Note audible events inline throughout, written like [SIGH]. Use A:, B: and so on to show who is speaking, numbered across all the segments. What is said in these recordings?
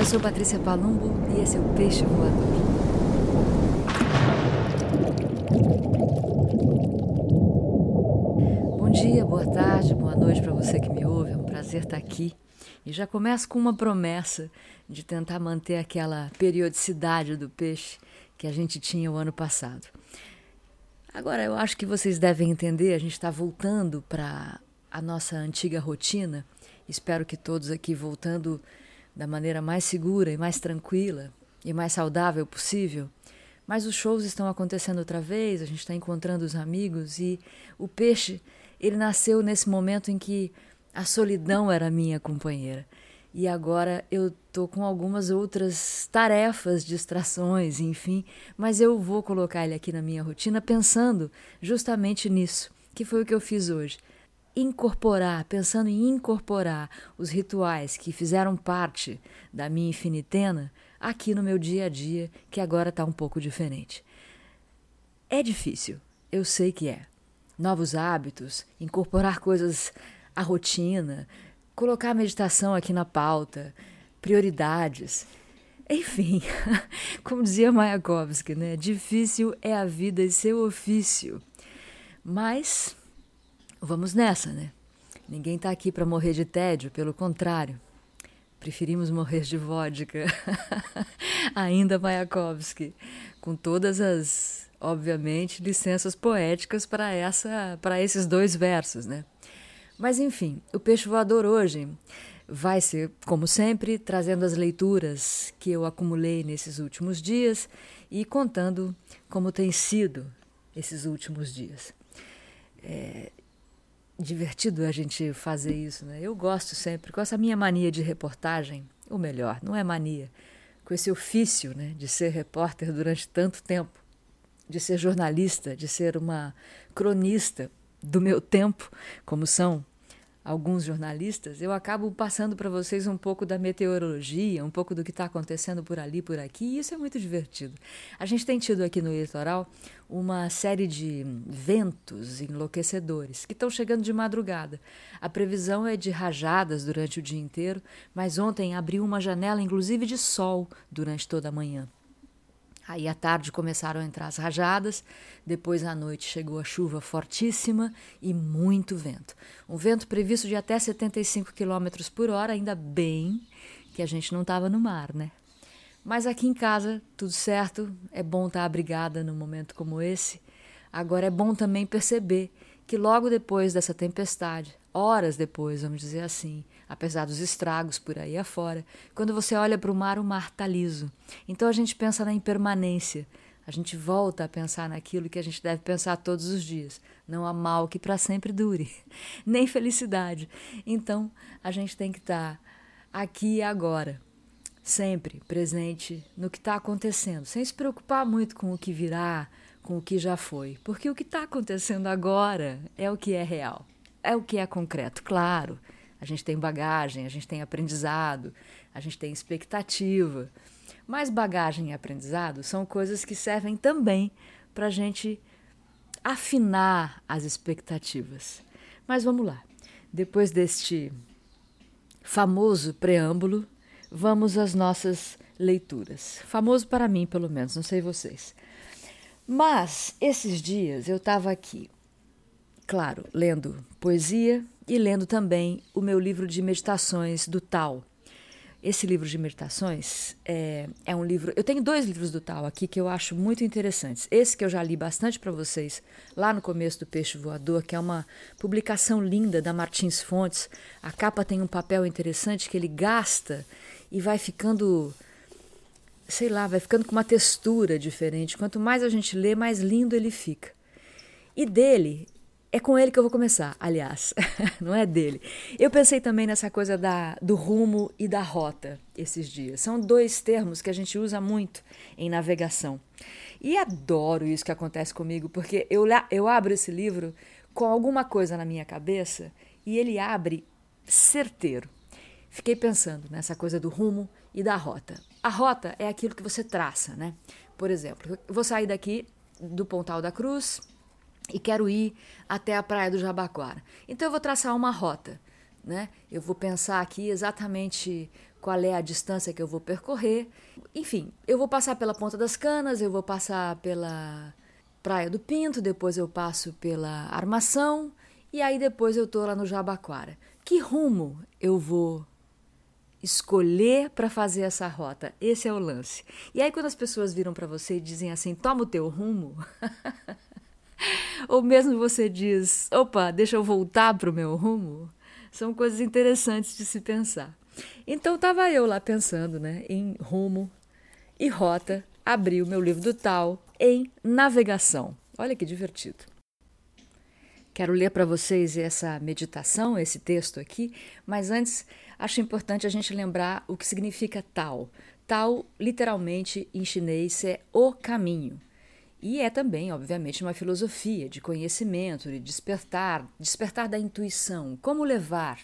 A: eu sou Patrícia Palumbo e esse é o Peixe Voador. Bom dia, boa tarde, boa noite para você que me ouve. É um prazer estar aqui. E já começo com uma promessa de tentar manter aquela periodicidade do peixe que a gente tinha o ano passado. Agora, eu acho que vocês devem entender, a gente está voltando para a nossa antiga rotina. Espero que todos aqui voltando da maneira mais segura e mais tranquila e mais saudável possível. Mas os shows estão acontecendo outra vez, a gente está encontrando os amigos e o peixe, ele nasceu nesse momento em que a solidão era minha companheira. E agora eu tô com algumas outras tarefas, distrações, enfim, mas eu vou colocar ele aqui na minha rotina pensando justamente nisso, que foi o que eu fiz hoje incorporar, pensando em incorporar os rituais que fizeram parte da minha infinitena aqui no meu dia a dia, que agora está um pouco diferente. É difícil, eu sei que é. Novos hábitos, incorporar coisas à rotina, colocar a meditação aqui na pauta, prioridades. Enfim, [LAUGHS] como dizia Mayakovsky, né? Difícil é a vida e seu ofício. Mas Vamos nessa, né? Ninguém está aqui para morrer de tédio, pelo contrário. Preferimos morrer de vodka. [LAUGHS] Ainda Mayakovsky, com todas as, obviamente, licenças poéticas para essa, para esses dois versos, né? Mas enfim, o peixe voador hoje vai ser, como sempre, trazendo as leituras que eu acumulei nesses últimos dias e contando como tem sido esses últimos dias. É, divertido a gente fazer isso, né? Eu gosto sempre, com essa minha mania de reportagem, ou melhor, não é mania, com esse ofício, né, de ser repórter durante tanto tempo, de ser jornalista, de ser uma cronista do meu tempo, como são alguns jornalistas, eu acabo passando para vocês um pouco da meteorologia, um pouco do que está acontecendo por ali, por aqui, e isso é muito divertido. A gente tem tido aqui no litoral uma série de ventos enlouquecedores que estão chegando de madrugada. A previsão é de rajadas durante o dia inteiro, mas ontem abriu uma janela, inclusive de sol, durante toda a manhã. Aí à tarde começaram a entrar as rajadas, depois à noite chegou a chuva fortíssima e muito vento. Um vento previsto de até 75 km por hora, ainda bem que a gente não estava no mar, né? Mas aqui em casa, tudo certo, é bom estar abrigada num momento como esse. Agora é bom também perceber que logo depois dessa tempestade, horas depois, vamos dizer assim, apesar dos estragos por aí afora, quando você olha para o mar, o mar está liso. Então a gente pensa na impermanência, a gente volta a pensar naquilo que a gente deve pensar todos os dias. Não há mal que para sempre dure, [LAUGHS] nem felicidade. Então a gente tem que estar tá aqui e agora, sempre presente no que está acontecendo, sem se preocupar muito com o que virá, com o que já foi, porque o que está acontecendo agora é o que é real, é o que é concreto, claro. A gente tem bagagem, a gente tem aprendizado, a gente tem expectativa. Mas bagagem e aprendizado são coisas que servem também para a gente afinar as expectativas. Mas vamos lá. Depois deste famoso preâmbulo, vamos às nossas leituras. Famoso para mim, pelo menos, não sei vocês. Mas esses dias eu estava aqui, claro, lendo poesia, e lendo também o meu livro de meditações do Tal. Esse livro de meditações é, é um livro. Eu tenho dois livros do Tal aqui que eu acho muito interessantes. Esse que eu já li bastante para vocês lá no começo do Peixe Voador, que é uma publicação linda da Martins Fontes. A capa tem um papel interessante que ele gasta e vai ficando sei lá, vai ficando com uma textura diferente. Quanto mais a gente lê, mais lindo ele fica. E dele, é com ele que eu vou começar, aliás, [LAUGHS] não é dele. Eu pensei também nessa coisa da, do rumo e da rota esses dias. São dois termos que a gente usa muito em navegação. E adoro isso que acontece comigo, porque eu, eu abro esse livro com alguma coisa na minha cabeça e ele abre certeiro. Fiquei pensando nessa coisa do rumo e da rota. A rota é aquilo que você traça, né? Por exemplo, eu vou sair daqui do Pontal da Cruz, e quero ir até a praia do Jabaquara. Então eu vou traçar uma rota, né? Eu vou pensar aqui exatamente qual é a distância que eu vou percorrer. Enfim, eu vou passar pela Ponta das Canas, eu vou passar pela Praia do Pinto, depois eu passo pela Armação e aí depois eu tô lá no Jabaquara. Que rumo eu vou escolher para fazer essa rota? Esse é o lance. E aí quando as pessoas viram para você e dizem assim: "Toma o teu rumo", [LAUGHS] [LAUGHS] ou mesmo você diz: "Opa, deixa eu voltar para o meu rumo", são coisas interessantes de se pensar. Então estava eu lá pensando, né, em rumo e rota, abri o meu livro do tal em navegação. Olha que divertido. Quero ler para vocês essa meditação, esse texto aqui, mas antes acho importante a gente lembrar o que significa tal. Tal, literalmente, em chinês, é o caminho. E é também, obviamente, uma filosofia de conhecimento, de despertar, despertar da intuição, como levar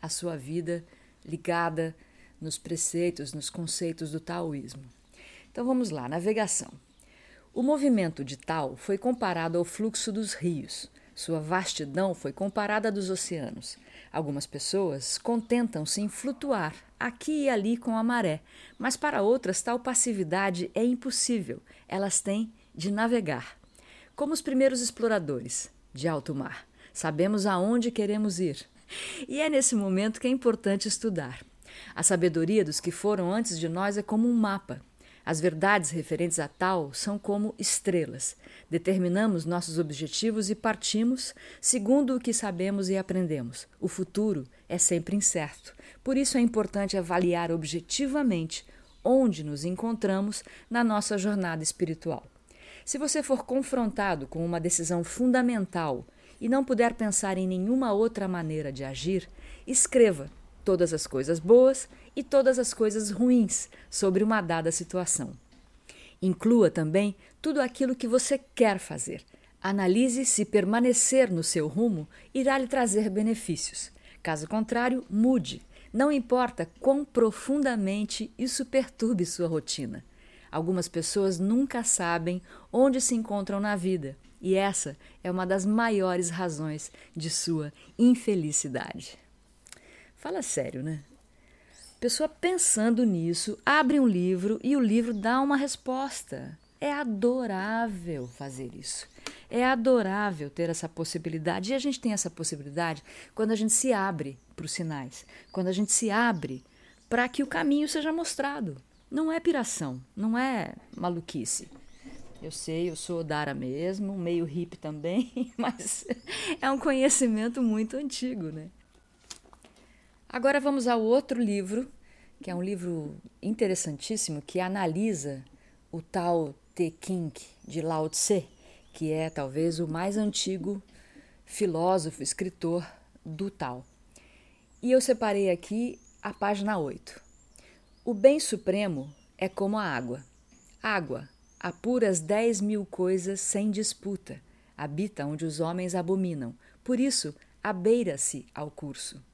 A: a sua vida ligada nos preceitos, nos conceitos do taoísmo. Então vamos lá, navegação. O movimento de Tao foi comparado ao fluxo dos rios. Sua vastidão foi comparada à dos oceanos. Algumas pessoas contentam-se em flutuar aqui e ali com a maré, mas para outras tal passividade é impossível. Elas têm de navegar. Como os primeiros exploradores de alto mar, sabemos aonde queremos ir. E é nesse momento que é importante estudar. A sabedoria dos que foram antes de nós é como um mapa. As verdades referentes a tal são como estrelas. Determinamos nossos objetivos e partimos segundo o que sabemos e aprendemos. O futuro é sempre incerto. Por isso é importante avaliar objetivamente onde nos encontramos na nossa jornada espiritual. Se você for confrontado com uma decisão fundamental e não puder pensar em nenhuma outra maneira de agir, escreva todas as coisas boas e todas as coisas ruins sobre uma dada situação. Inclua também tudo aquilo que você quer fazer. Analise se permanecer no seu rumo irá lhe trazer benefícios. Caso contrário, mude. Não importa quão profundamente isso perturbe sua rotina. Algumas pessoas nunca sabem onde se encontram na vida, e essa é uma das maiores razões de sua infelicidade. Fala sério, né? Pessoa pensando nisso, abre um livro e o livro dá uma resposta. É adorável fazer isso. É adorável ter essa possibilidade. E a gente tem essa possibilidade quando a gente se abre para os sinais, quando a gente se abre para que o caminho seja mostrado. Não é piração, não é maluquice. Eu sei, eu sou Dara mesmo, meio hippie também, [LAUGHS] mas é um conhecimento muito antigo, né? Agora vamos ao outro livro, que é um livro interessantíssimo que analisa o tal Te King de Lao Tse, que é talvez o mais antigo filósofo, escritor do Tao. E eu separei aqui a página 8. O bem supremo é como a água. Água, apura as dez mil coisas sem disputa, habita onde os homens abominam, por isso abeira-se ao curso.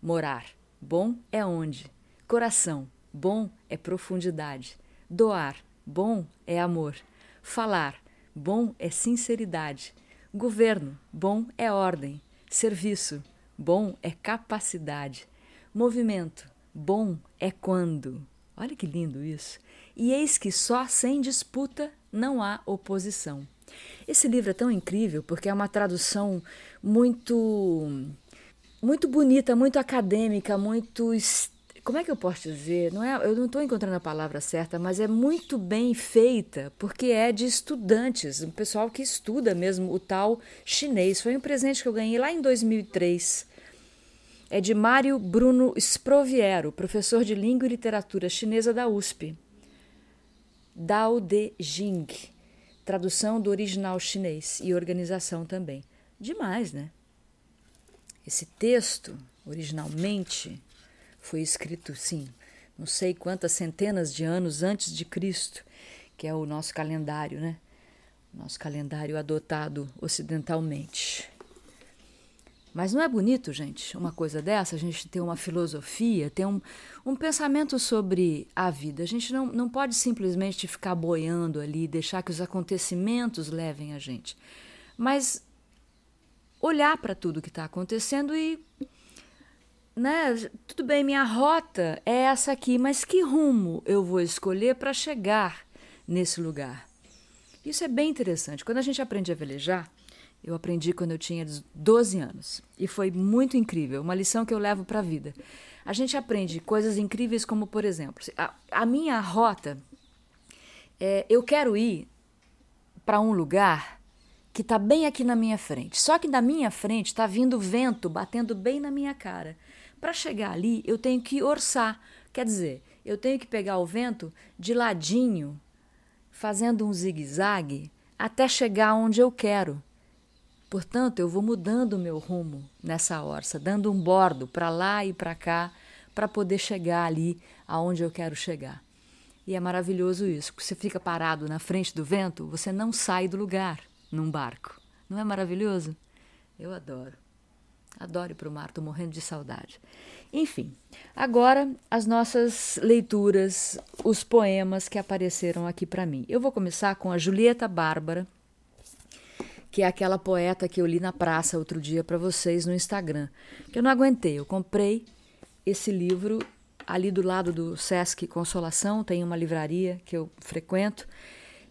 A: Morar, bom é onde. Coração, bom é profundidade. Doar, bom é amor. Falar, bom é sinceridade. Governo, bom é ordem. Serviço, bom é capacidade. Movimento, bom é quando. Olha que lindo isso. E eis que só sem disputa não há oposição. Esse livro é tão incrível porque é uma tradução muito muito bonita, muito acadêmica, muito. Como é que eu posso dizer? Não é, eu não estou encontrando a palavra certa, mas é muito bem feita, porque é de estudantes, um pessoal que estuda mesmo o tal chinês. Foi um presente que eu ganhei lá em 2003. É de Mário Bruno Sproviero, professor de língua e literatura chinesa da USP. Dao De Jing, tradução do original chinês e organização também. Demais, né? Esse texto, originalmente, foi escrito, sim, não sei quantas centenas de anos antes de Cristo, que é o nosso calendário, né? Nosso calendário adotado ocidentalmente. Mas não é bonito, gente, uma coisa dessa? A gente ter uma filosofia, ter um, um pensamento sobre a vida. A gente não, não pode simplesmente ficar boiando ali, deixar que os acontecimentos levem a gente. Mas olhar para tudo que está acontecendo e né, tudo bem, minha rota é essa aqui, mas que rumo eu vou escolher para chegar nesse lugar? Isso é bem interessante. Quando a gente aprende a velejar, eu aprendi quando eu tinha 12 anos e foi muito incrível, uma lição que eu levo para a vida. A gente aprende coisas incríveis como, por exemplo, a, a minha rota, é, eu quero ir para um lugar que está bem aqui na minha frente. Só que na minha frente está vindo vento batendo bem na minha cara. Para chegar ali, eu tenho que orçar. Quer dizer, eu tenho que pegar o vento de ladinho, fazendo um zigue-zague, até chegar onde eu quero. Portanto, eu vou mudando o meu rumo nessa orça, dando um bordo para lá e para cá, para poder chegar ali aonde eu quero chegar. E é maravilhoso isso. Você fica parado na frente do vento, você não sai do lugar num barco. Não é maravilhoso? Eu adoro. Adoro ir para o mar, estou morrendo de saudade. Enfim, agora as nossas leituras, os poemas que apareceram aqui para mim. Eu vou começar com a Julieta Bárbara, que é aquela poeta que eu li na praça outro dia para vocês no Instagram, que eu não aguentei. Eu comprei esse livro ali do lado do Sesc Consolação, tem uma livraria que eu frequento,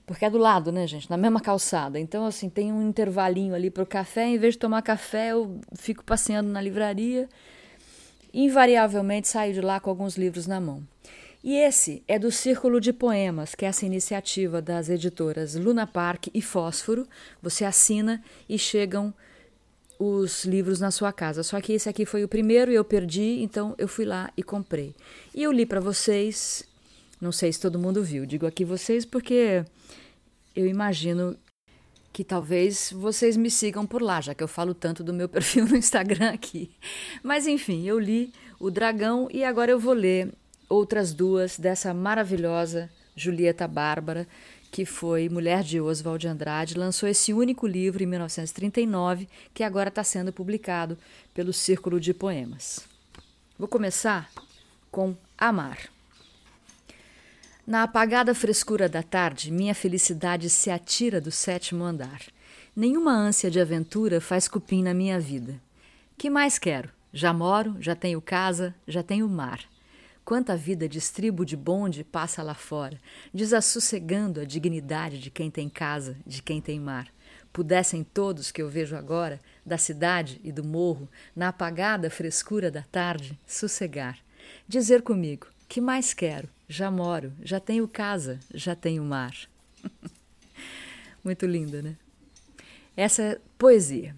A: porque é do lado, né, gente, na mesma calçada. Então, assim, tem um intervalinho ali para o café. Em vez de tomar café, eu fico passeando na livraria. Invariavelmente saio de lá com alguns livros na mão. E esse é do Círculo de Poemas, que é essa iniciativa das editoras Luna Park e Fósforo. Você assina e chegam os livros na sua casa. Só que esse aqui foi o primeiro e eu perdi, então eu fui lá e comprei. E eu li para vocês. Não sei se todo mundo viu. Digo aqui vocês porque eu imagino que talvez vocês me sigam por lá, já que eu falo tanto do meu [LAUGHS] perfil no Instagram aqui. Mas enfim, eu li O Dragão e agora eu vou ler outras duas dessa maravilhosa Julieta Bárbara, que foi mulher de Oswald de Andrade, lançou esse único livro em 1939, que agora está sendo publicado pelo Círculo de Poemas. Vou começar com Amar. Na apagada frescura da tarde, minha felicidade se atira do sétimo andar. Nenhuma ânsia de aventura faz cupim na minha vida. Que mais quero? Já moro, já tenho casa, já tenho mar. Quanta vida distribo de bonde passa lá fora, desassossegando a dignidade de quem tem casa, de quem tem mar. Pudessem todos que eu vejo agora, da cidade e do morro, na apagada frescura da tarde, sossegar. Dizer comigo: que mais quero? Já moro, já tenho casa, já tenho mar. [LAUGHS] Muito linda, né? Essa é poesia.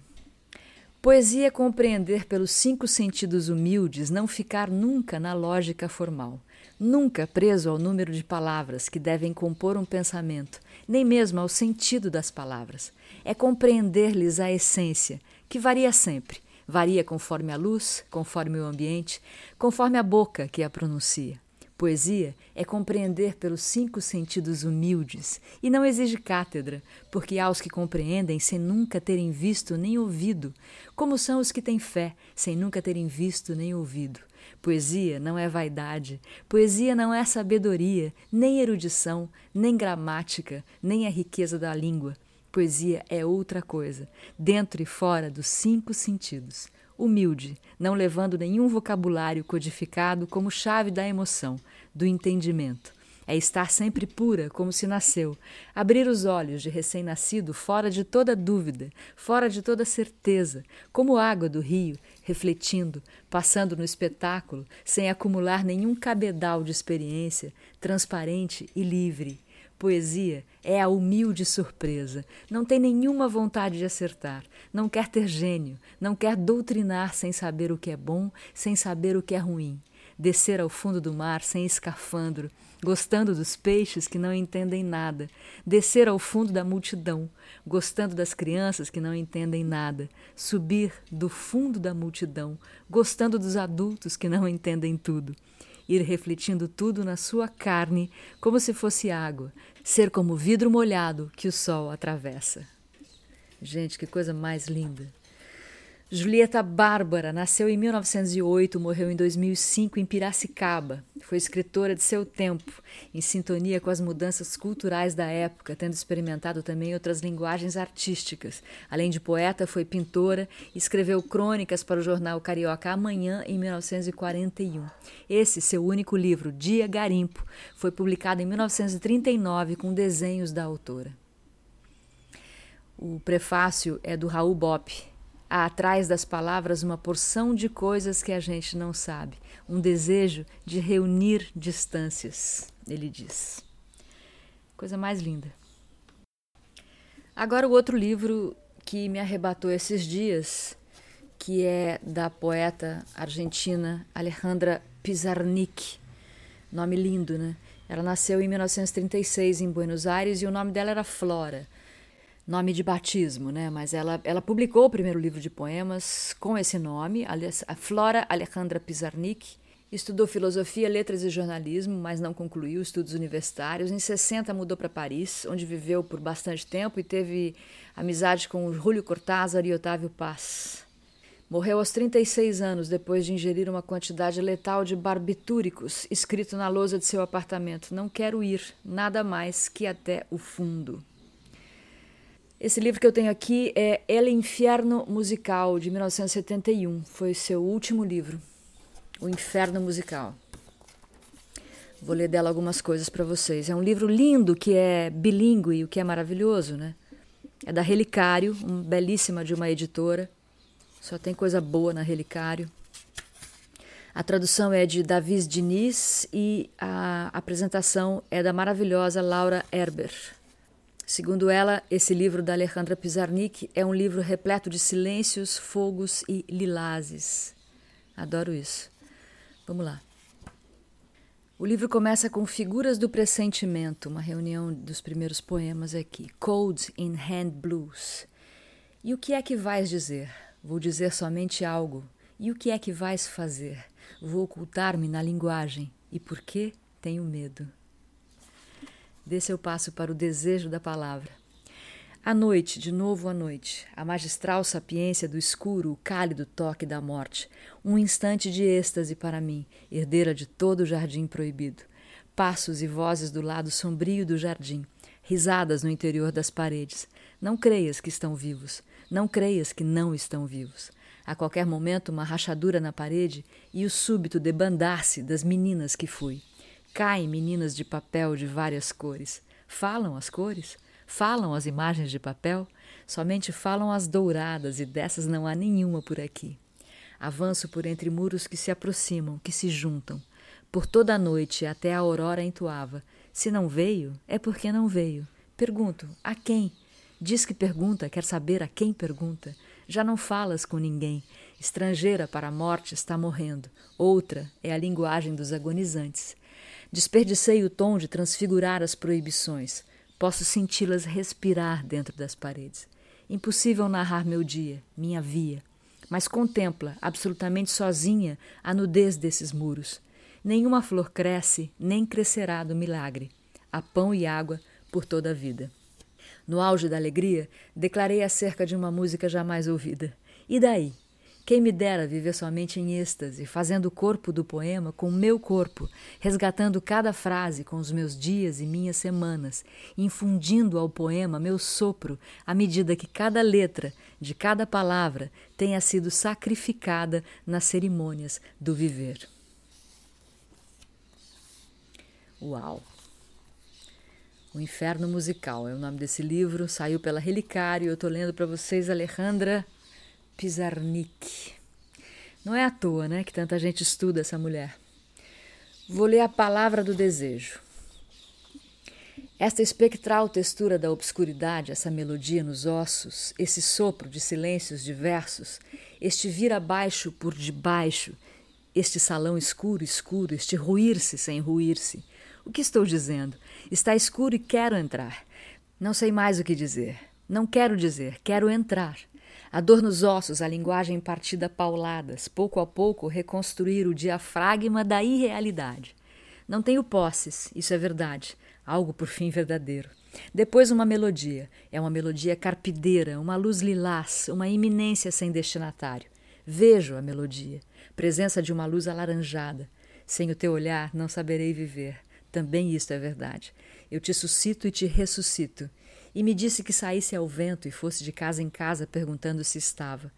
A: Poesia é compreender pelos cinco sentidos humildes, não ficar nunca na lógica formal, nunca preso ao número de palavras que devem compor um pensamento, nem mesmo ao sentido das palavras. É compreender-lhes a essência, que varia sempre, varia conforme a luz, conforme o ambiente, conforme a boca que a pronuncia. Poesia é compreender pelos cinco sentidos humildes e não exige cátedra, porque há os que compreendem sem nunca terem visto nem ouvido, como são os que têm fé sem nunca terem visto nem ouvido. Poesia não é vaidade, poesia não é sabedoria, nem erudição, nem gramática, nem a riqueza da língua. Poesia é outra coisa, dentro e fora dos cinco sentidos humilde, não levando nenhum vocabulário codificado como chave da emoção, do entendimento. É estar sempre pura, como se nasceu, abrir os olhos de recém-nascido fora de toda dúvida, fora de toda certeza, como água do rio, refletindo, passando no espetáculo, sem acumular nenhum cabedal de experiência, transparente e livre. Poesia é a humilde surpresa. Não tem nenhuma vontade de acertar. Não quer ter gênio. Não quer doutrinar sem saber o que é bom, sem saber o que é ruim. Descer ao fundo do mar sem escafandro, gostando dos peixes que não entendem nada. Descer ao fundo da multidão, gostando das crianças que não entendem nada. Subir do fundo da multidão, gostando dos adultos que não entendem tudo ir refletindo tudo na sua carne como se fosse água, ser como vidro molhado que o sol atravessa. Gente, que coisa mais linda! Julieta Bárbara nasceu em 1908, morreu em 2005 em Piracicaba. Foi escritora de seu tempo, em sintonia com as mudanças culturais da época, tendo experimentado também outras linguagens artísticas. Além de poeta, foi pintora e escreveu crônicas para o jornal Carioca Amanhã em 1941. Esse, seu único livro, Dia Garimpo, foi publicado em 1939 com desenhos da autora. O prefácio é do Raul Bopp Há atrás das palavras uma porção de coisas que a gente não sabe, um desejo de reunir distâncias, ele diz. Coisa mais linda. Agora, o outro livro que me arrebatou esses dias, que é da poeta argentina Alejandra Pizarnik. Nome lindo, né? Ela nasceu em 1936 em Buenos Aires e o nome dela era Flora nome de batismo, né? Mas ela, ela publicou o primeiro livro de poemas com esse nome, a Flora Alejandra Pizarnik. Estudou filosofia, letras e jornalismo, mas não concluiu estudos universitários. Em 60 mudou para Paris, onde viveu por bastante tempo e teve amizade com Júlio Cortázar e Otávio Paz. Morreu aos 36 anos depois de ingerir uma quantidade letal de barbitúricos, escrito na lousa de seu apartamento: Não quero ir, nada mais que até o fundo. Esse livro que eu tenho aqui é El Inferno Musical, de 1971. Foi seu último livro, O Inferno Musical. Vou ler dela algumas coisas para vocês. É um livro lindo que é bilíngue, o que é maravilhoso, né? É da Relicário, uma belíssima de uma editora. Só tem coisa boa na Relicário. A tradução é de Davis Diniz e a apresentação é da maravilhosa Laura Herber. Segundo ela, esse livro da Alejandra Pizarnik é um livro repleto de silêncios, fogos e lilazes. Adoro isso. Vamos lá. O livro começa com Figuras do Pressentimento, uma reunião dos primeiros poemas aqui. Codes in Hand Blues. E o que é que vais dizer? Vou dizer somente algo. E o que é que vais fazer? Vou ocultar-me na linguagem. E por quê? Tenho medo. Desse eu passo para o desejo da palavra. A noite, de novo a noite, a magistral sapiência do escuro, o cálido toque da morte, um instante de êxtase para mim, herdeira de todo o jardim proibido. Passos e vozes do lado sombrio do jardim, risadas no interior das paredes. Não creias que estão vivos, não creias que não estão vivos. A qualquer momento, uma rachadura na parede e o súbito debandar-se das meninas que fui. Caem meninas de papel de várias cores. Falam as cores? Falam as imagens de papel? Somente falam as douradas, e dessas não há nenhuma por aqui. Avanço por entre muros que se aproximam, que se juntam. Por toda a noite até a aurora entoava. Se não veio, é porque não veio. Pergunto: a quem? Diz que pergunta, quer saber a quem pergunta. Já não falas com ninguém. Estrangeira para a morte está morrendo. Outra é a linguagem dos agonizantes. Desperdicei o tom de transfigurar as proibições. Posso senti-las respirar dentro das paredes. Impossível narrar meu dia, minha via, mas contempla, absolutamente sozinha, a nudez desses muros. Nenhuma flor cresce, nem crescerá do milagre. Há pão e água por toda a vida. No auge da alegria, declarei acerca de uma música jamais ouvida. E daí? Quem me dera viver somente em êxtase, fazendo o corpo do poema com meu corpo, resgatando cada frase com os meus dias e minhas semanas, infundindo ao poema meu sopro à medida que cada letra de cada palavra tenha sido sacrificada nas cerimônias do viver. Uau! O Inferno Musical é o nome desse livro, saiu pela Relicário. Eu estou lendo para vocês Alejandra Pizarnik. Não é à toa, né, que tanta gente estuda essa mulher. Vou ler a palavra do desejo. Esta espectral textura da obscuridade, essa melodia nos ossos, esse sopro de silêncios diversos, este vir abaixo por debaixo, este salão escuro, escuro, este ruir-se sem ruir-se. O que estou dizendo? Está escuro e quero entrar. Não sei mais o que dizer. Não quero dizer, quero entrar. A dor nos ossos, a linguagem partida pauladas, pouco a pouco reconstruir o diafragma da irrealidade. Não tenho posses, isso é verdade, algo por fim verdadeiro. Depois uma melodia, é uma melodia carpideira, uma luz lilás, uma iminência sem destinatário. Vejo a melodia, presença de uma luz alaranjada. Sem o teu olhar não saberei viver. Também isto é verdade. Eu te suscito e te ressuscito. E me disse que saísse ao vento e fosse de casa em casa perguntando se estava.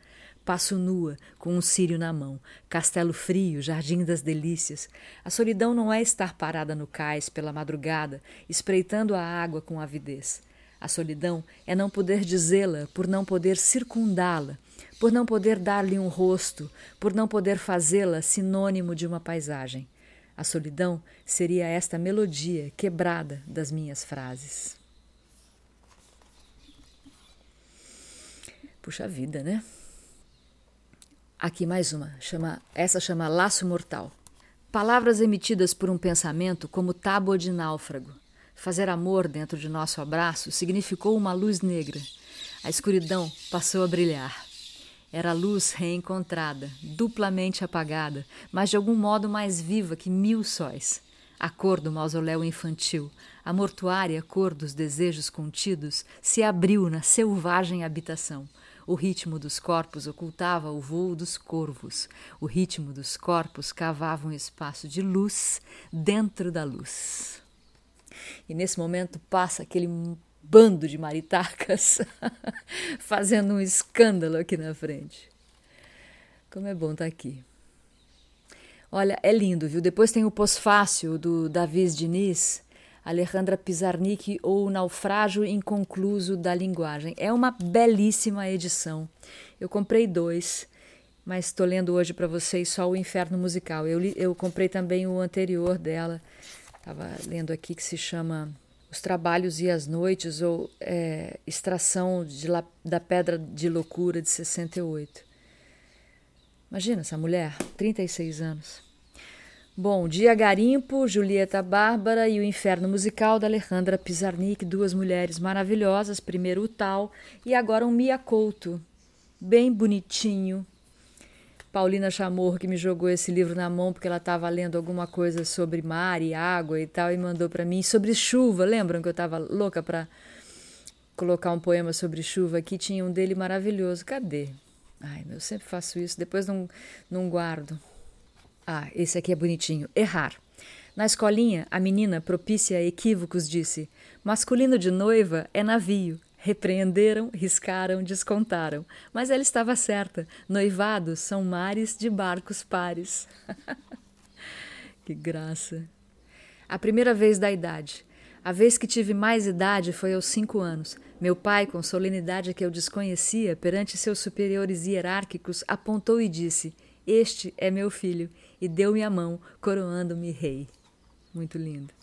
A: Passo nua, com um círio na mão, castelo frio, jardim das delícias. A solidão não é estar parada no cais pela madrugada, espreitando a água com avidez. A solidão é não poder dizê-la por não poder circundá-la, por não poder dar-lhe um rosto, por não poder fazê-la sinônimo de uma paisagem. A solidão seria esta melodia quebrada das minhas frases. Puxa vida, né? Aqui mais uma, chama, essa chama Laço Mortal. Palavras emitidas por um pensamento como tábua de náufrago. Fazer amor dentro de nosso abraço significou uma luz negra. A escuridão passou a brilhar. Era a luz reencontrada, duplamente apagada, mas de algum modo mais viva que mil sóis. A cor do mausoléu infantil, a mortuária cor dos desejos contidos, se abriu na selvagem habitação. O ritmo dos corpos ocultava o vôo dos corvos. O ritmo dos corpos cavava um espaço de luz dentro da luz. E nesse momento passa aquele bando de maritacas [LAUGHS] fazendo um escândalo aqui na frente. Como é bom estar tá aqui. Olha, é lindo, viu? Depois tem o pós-fácil do Davis Diniz, Alejandra Pizarnik ou O Naufrágio Inconcluso da Linguagem. É uma belíssima edição. Eu comprei dois, mas estou lendo hoje para vocês só o Inferno Musical. Eu, li, eu comprei também o anterior dela, estava lendo aqui que se chama os trabalhos e as noites, ou é, extração la, da Pedra de Loucura de 68. Imagina essa mulher, 36 anos. Bom, Dia Garimpo, Julieta Bárbara e o Inferno Musical da Alejandra Pizarnik, duas mulheres maravilhosas, primeiro o Tal e agora um Mia Couto, bem bonitinho, Paulina Chamorro que me jogou esse livro na mão porque ela estava lendo alguma coisa sobre mar e água e tal e mandou para mim sobre chuva. Lembram que eu estava louca para colocar um poema sobre chuva aqui? Tinha um dele maravilhoso. Cadê? Ai, eu sempre faço isso, depois não, não guardo. Ah, esse aqui é bonitinho. Errar. Na escolinha, a menina, propícia a equívocos, disse: Masculino de noiva é navio, Repreenderam, riscaram, descontaram. Mas ela estava certa. Noivados são mares de barcos pares. [LAUGHS] que graça. A primeira vez da idade. A vez que tive mais idade foi aos cinco anos. Meu pai, com solenidade que eu desconhecia, perante seus superiores hierárquicos, apontou e disse: Este é meu filho, e deu-me a mão, coroando-me rei. Muito lindo.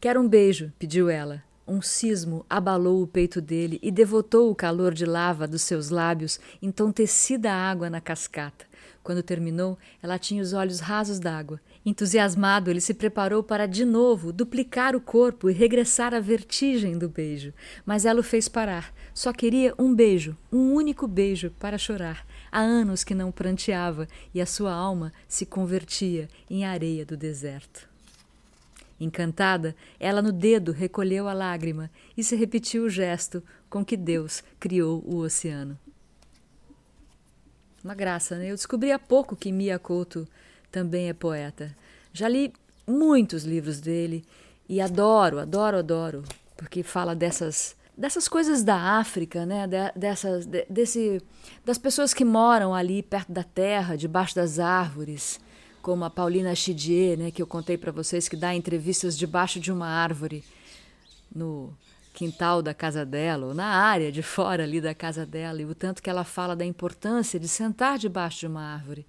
A: Quero um beijo, pediu ela. Um sismo abalou o peito dele e devotou o calor de lava dos seus lábios, entontecida a água na cascata. Quando terminou, ela tinha os olhos rasos d'água. Entusiasmado, ele se preparou para de novo duplicar o corpo e regressar à vertigem do beijo. Mas ela o fez parar. Só queria um beijo, um único beijo, para chorar. Há anos que não pranteava e a sua alma se convertia em areia do deserto. Encantada, ela no dedo recolheu a lágrima e se repetiu o gesto com que Deus criou o oceano. Uma graça, né? Eu descobri há pouco que Mia Couto também é poeta. Já li muitos livros dele e adoro, adoro, adoro, porque fala dessas dessas coisas da África, né? Dessas, desse, das pessoas que moram ali perto da terra, debaixo das árvores como a Paulina Chidier, né, que eu contei para vocês, que dá entrevistas debaixo de uma árvore no quintal da casa dela, ou na área de fora ali da casa dela, e o tanto que ela fala da importância de sentar debaixo de uma árvore.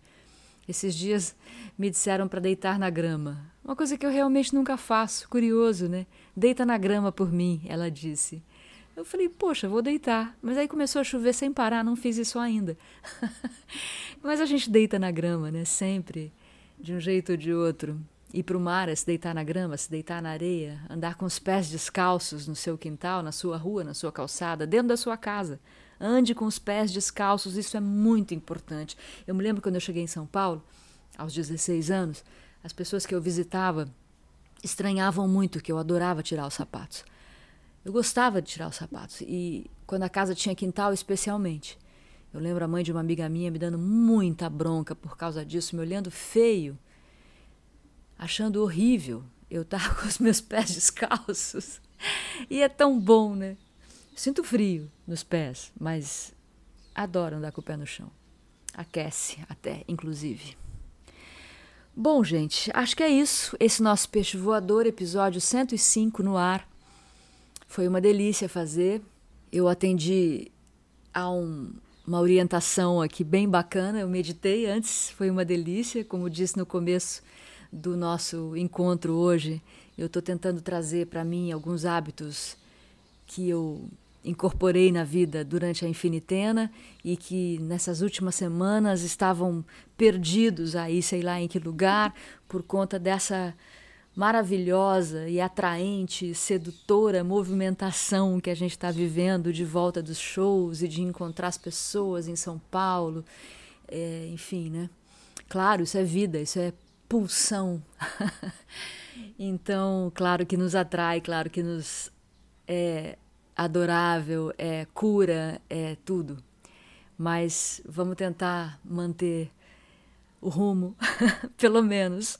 A: Esses dias me disseram para deitar na grama, uma coisa que eu realmente nunca faço, curioso, né? Deita na grama por mim, ela disse. Eu falei, poxa, vou deitar. Mas aí começou a chover sem parar, não fiz isso ainda. [LAUGHS] Mas a gente deita na grama, né? Sempre de um jeito ou de outro. Ir para o mar, é se deitar na grama, se deitar na areia, andar com os pés descalços no seu quintal, na sua rua, na sua calçada, dentro da sua casa. Ande com os pés descalços, isso é muito importante. Eu me lembro quando eu cheguei em São Paulo, aos 16 anos, as pessoas que eu visitava estranhavam muito que eu adorava tirar os sapatos. Eu gostava de tirar os sapatos e quando a casa tinha quintal, especialmente. Eu lembro a mãe de uma amiga minha me dando muita bronca por causa disso, me olhando feio, achando horrível eu estar [LAUGHS] com os meus pés descalços. E é tão bom, né? Sinto frio nos pés, mas adoro andar com o pé no chão. Aquece até, inclusive. Bom, gente, acho que é isso. Esse nosso peixe voador, episódio 105 no ar. Foi uma delícia fazer. Eu atendi a um, uma orientação aqui bem bacana. Eu meditei antes, foi uma delícia. Como disse no começo do nosso encontro hoje, eu estou tentando trazer para mim alguns hábitos que eu incorporei na vida durante a infinitena e que nessas últimas semanas estavam perdidos aí, sei lá em que lugar, por conta dessa maravilhosa e atraente, sedutora movimentação que a gente está vivendo de volta dos shows e de encontrar as pessoas em São Paulo, é, enfim, né? Claro, isso é vida, isso é pulsão. [LAUGHS] então, claro que nos atrai, claro que nos é, adorável, é cura, é tudo. Mas vamos tentar manter o rumo, [LAUGHS] pelo menos.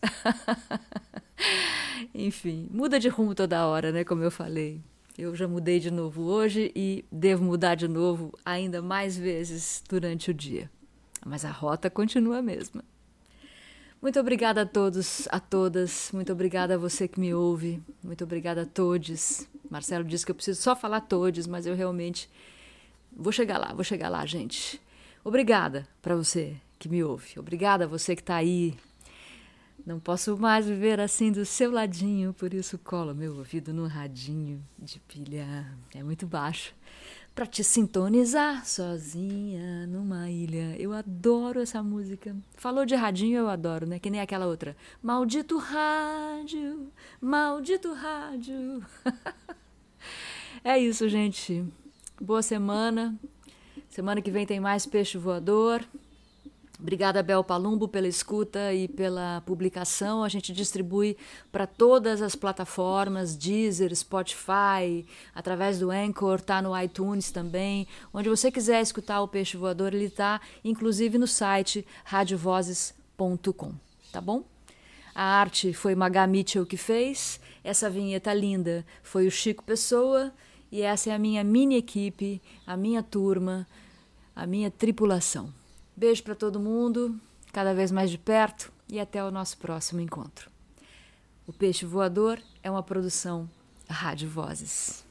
A: [LAUGHS] Enfim, muda de rumo toda hora, né? Como eu falei. Eu já mudei de novo hoje e devo mudar de novo ainda mais vezes durante o dia. Mas a rota continua a mesma. Muito obrigada a todos, a todas. Muito obrigada a você que me ouve. Muito obrigada a todos. Marcelo disse que eu preciso só falar todos, mas eu realmente vou chegar lá, vou chegar lá, gente. Obrigada para você que me ouve. Obrigada a você que está aí. Não posso mais viver assim do seu ladinho, por isso colo meu ouvido no radinho de pilha. É muito baixo para te sintonizar sozinha numa ilha. Eu adoro essa música. Falou de radinho, eu adoro, né? Que nem aquela outra. Maldito rádio, maldito rádio. [LAUGHS] é isso, gente. Boa semana. Semana que vem tem mais peixe voador. Obrigada, Bel Palumbo, pela escuta e pela publicação. A gente distribui para todas as plataformas, Deezer, Spotify, através do Anchor, tá no iTunes também. Onde você quiser escutar o Peixe Voador, ele está inclusive no site radiovozes.com, tá bom? A arte foi Magá Mitchell que fez. Essa vinheta linda foi o Chico Pessoa. E essa é a minha mini equipe, a minha turma, a minha tripulação. Beijo para todo mundo, cada vez mais de perto e até o nosso próximo encontro. O Peixe Voador é uma produção Rádio Vozes.